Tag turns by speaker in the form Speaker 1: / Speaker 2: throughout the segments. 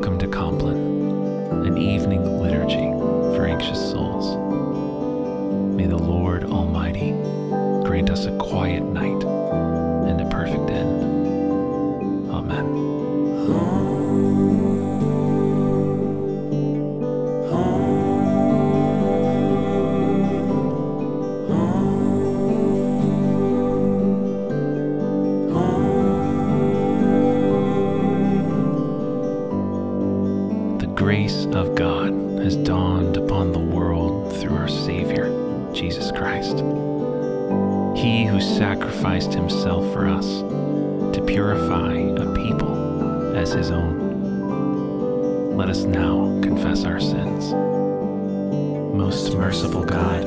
Speaker 1: Welcome to Compline, an evening sacrificed himself for us to purify a people as his own. Let us now confess our sins. Most merciful God,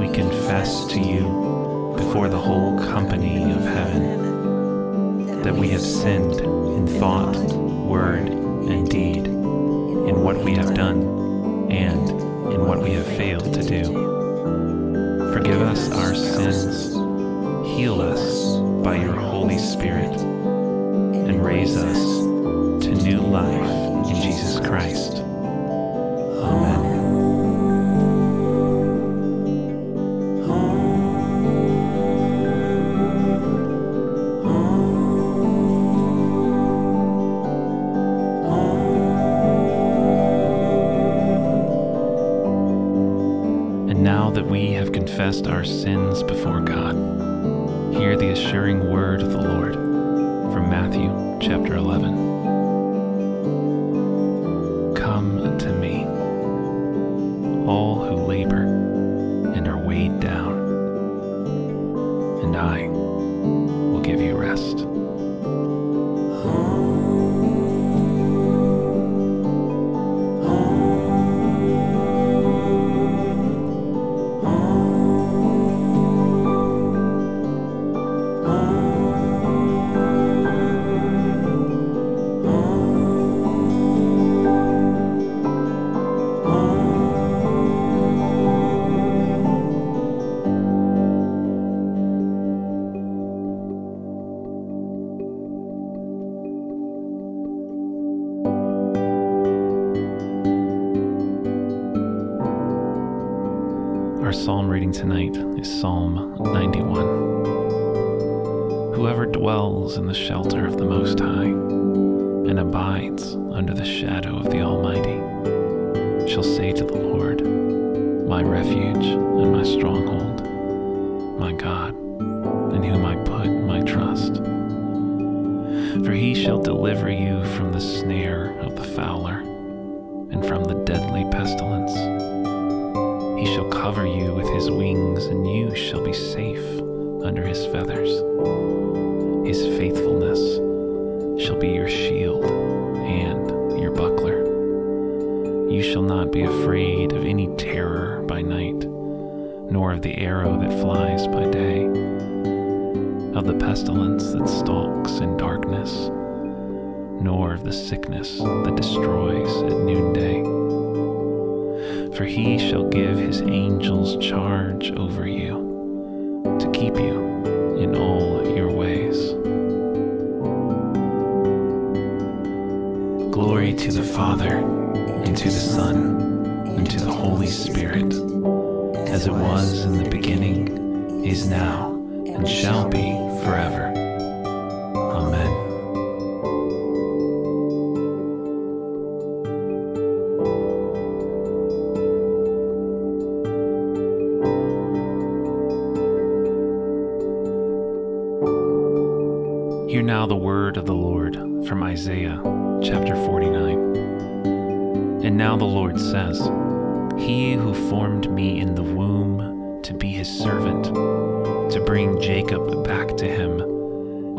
Speaker 1: we confess to you before the whole company of heaven that we have sinned in thought, word, and deed, in what we have done, and in what we have failed to do. Forgive us our sins, heal us by your Holy Spirit, and raise us to new life in Jesus Christ. Amen. And now that we have confessed our sins psalm reading tonight is Psalm 91. Whoever dwells in the shelter of the Most High and abides under the shadow of the Almighty shall say to the Lord, My refuge and my stronghold, my God, in whom I put my trust. For he shall deliver you from the snare of the fowler and from the deadly pestilence. He shall cover you with his wings, and you shall be safe under his feathers. His faithfulness shall be your shield and your buckler. You shall not be afraid of any terror by night, nor of the arrow that flies by day, of the pestilence that stalks in darkness, nor of the sickness that destroys at noonday. For he shall give his angels charge over you to keep you in all your ways. Glory to the Father, and to the Son, and to the Holy Spirit, as it was in the beginning, is now, and shall be forever. Hear now the word of the Lord from Isaiah chapter 49. And now the Lord says, He who formed me in the womb to be his servant, to bring Jacob back to him,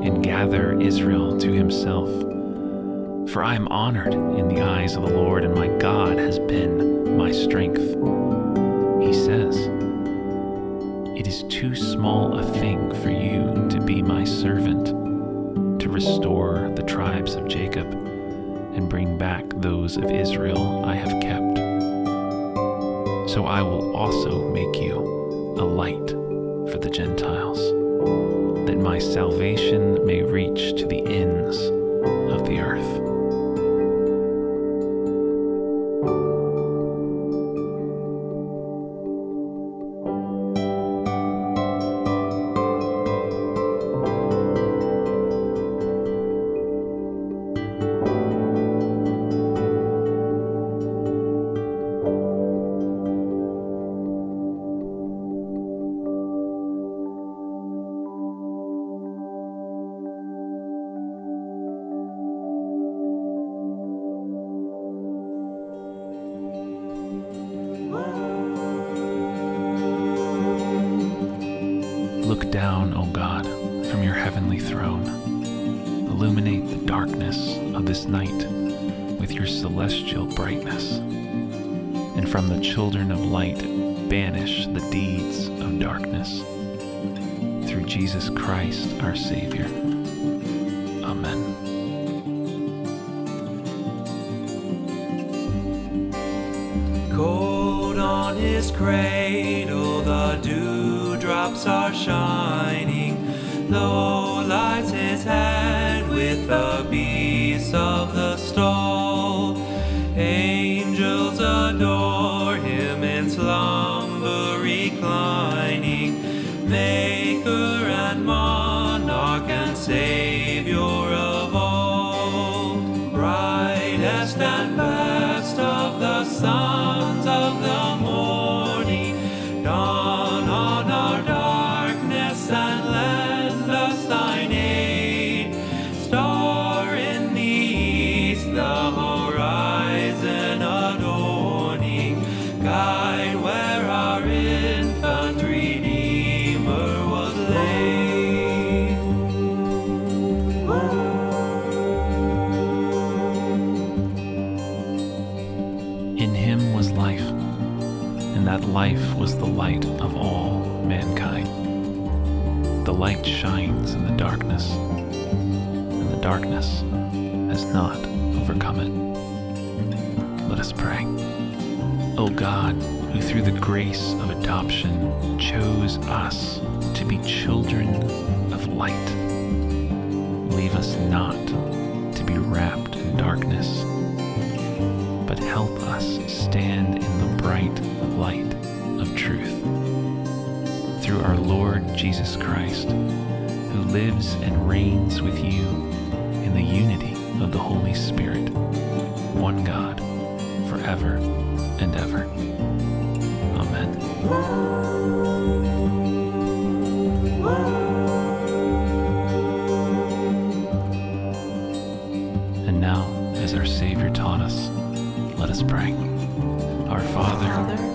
Speaker 1: and gather Israel to himself. For I am honored in the eyes of the Lord, and my God has been my strength. He says, It is too small a thing for you to be my servant restore the tribes of Jacob and bring back those of Israel I have kept. So I will also make you a light for the Gentiles, that my salvation may reach to the ends down, O God, from your heavenly throne. Illuminate the darkness of this night with your celestial brightness. And from the children of light, banish the deeds of darkness. Through Jesus Christ, our Savior. Amen.
Speaker 2: Cold on his cradle, dewdrops are shining. Low lights his head with the beasts of the
Speaker 1: life was the light of all mankind. The light shines in the darkness, and the darkness has not overcome it. Let us pray. O God, who through the grace of adoption chose us to be children of light, leave us not to be wrapped in darkness but help us stand in the bright light of truth. Through our Lord Jesus Christ, who lives and reigns with you in the unity of the Holy Spirit, one God, forever and ever. Amen. And now, as our Savior taught us, let us pray. Our Father,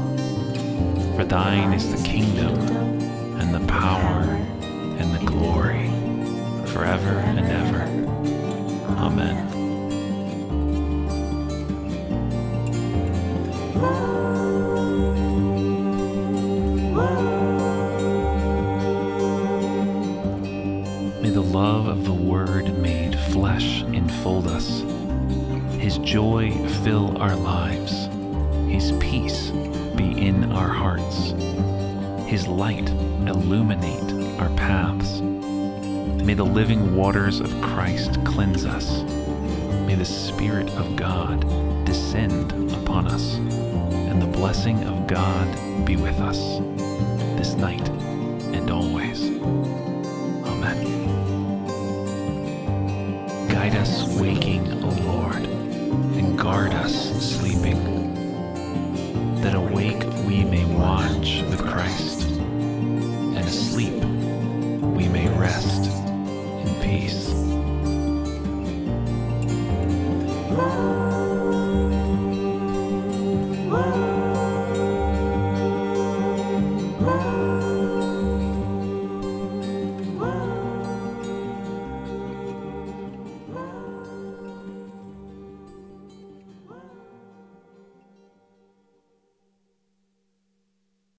Speaker 1: For thine is the kingdom, and the power, and the glory, forever and ever. Amen. May the love of the Word made flesh enfold us. His joy fill our lives. Our hearts. His light illuminate our paths. May the living waters of Christ cleanse us. May the Spirit of God descend upon us, and the blessing of God be with us this night